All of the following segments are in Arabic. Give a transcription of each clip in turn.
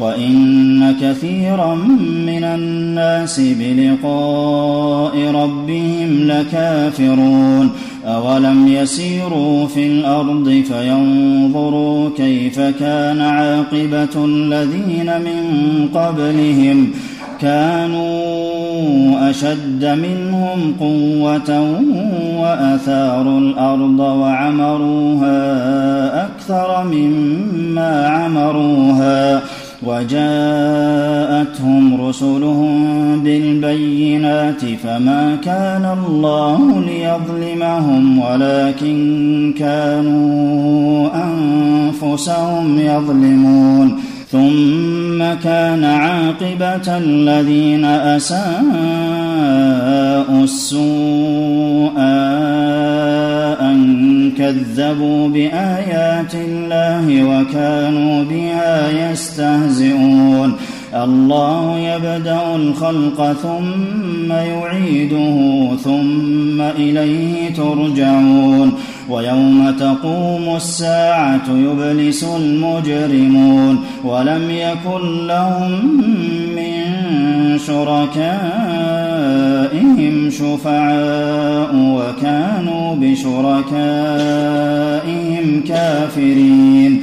وإن كثيرا من الناس بلقاء ربهم لكافرون. أولم يسيروا في الأرض فينظروا كيف كان عاقبة الذين من قبلهم. كانوا أشد منهم قوة وأثاروا الأرض وعمروها أكثر مما عمروها. وجاءتهم رسلهم بالبينات فما كان الله ليظلمهم ولكن كانوا أنفسهم يظلمون ثم كان عاقبة الذين أساءوا السوء أن كذبوا بآيات الله وكانوا بها يستهزئون. الله يبدأ الخلق ثم يعيده ثم إليه ترجعون. ويوم تقوم الساعة يبلس المجرمون ولم يكن لهم من شركائهم شفعاء وكانوا بشركائهم كافرين.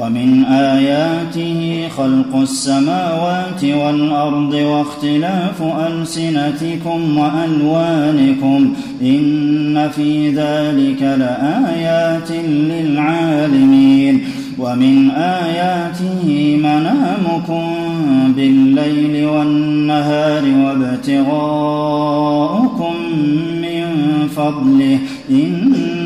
ومن آياته خلق السماوات والأرض واختلاف ألسنتكم وألوانكم إن في ذلك لآيات للعالمين ومن آياته منامكم بالليل والنهار وابتغاؤكم من فضله إن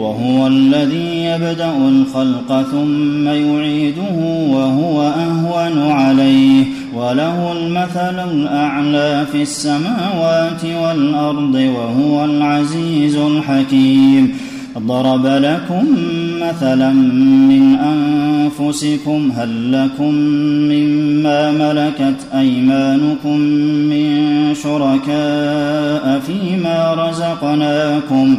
وهو الذي يبدأ الخلق ثم يعيده وهو أهون عليه. وله المثل الأعلى في السماوات والأرض وهو العزيز الحكيم. ضرب لكم مثلا من أنفسكم هل لكم مما ملكت أيمانكم من شركاء فيما رزقناكم؟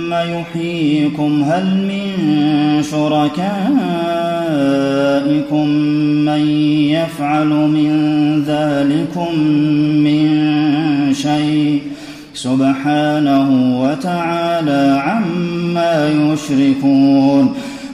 يحييكم. هل من شركائكم من يفعل من ذلكم من شيء؟ سبحانه وتعالى عما يشركون.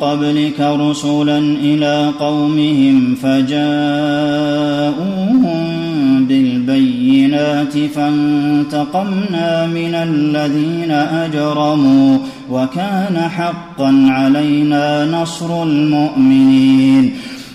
قبلك رسلا إلى قومهم فجاءوهم بالبينات فانتقمنا من الذين أجرموا وكان حقا علينا نصر المؤمنين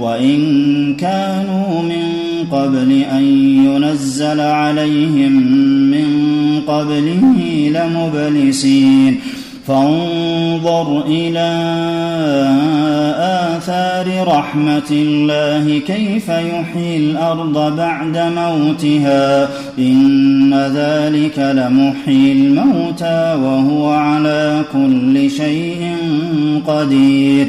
وإن كانوا من قبل أن ينزل عليهم من قبله لمبلسين. فانظر إلى آثار رحمة الله كيف يحيي الأرض بعد موتها. إن ذلك لمحيي الموتى وهو على كل شيء قدير.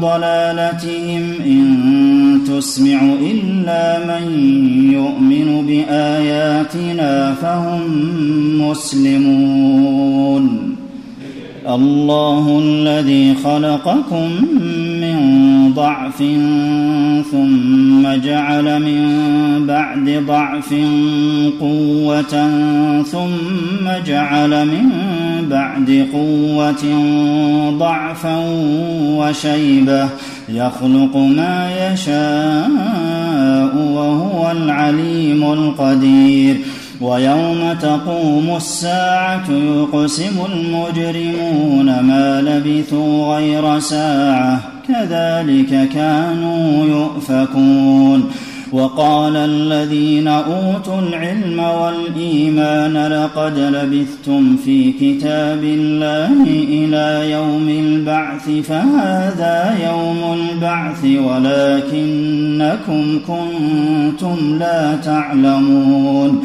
ضلالتهم إن تسمع إلا من يؤمن بآياتنا فهم مسلمون. الله الذي خلقكم ضعف ثم جعل من بعد ضعف قوة ثم جعل من بعد قوة ضعفا وشيبة يخلق ما يشاء وهو العليم القدير ويوم تقوم الساعة يقسم المجرمون ما لبثوا غير ساعة كذلك كانوا يؤفكون. وقال الذين أوتوا العلم والإيمان لقد لبثتم في كتاب الله إلى يوم البعث فهذا يوم البعث ولكنكم كنتم لا تعلمون.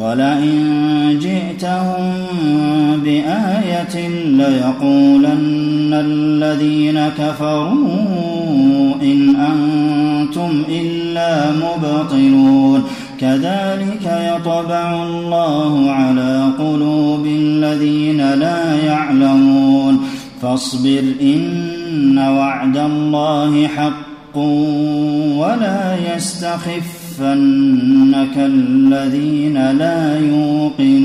ولئن جئتهم بآية ليقولن الذين كفروا إن أنتم إلا مبطلون. كذلك يطبع الله على قلوب الذين لا يعلمون. فاصبر إن وعد الله حق ولا يستخف. يَحْسَبَنَّكَ الَّذِينَ لَا يُوقِنُونَ.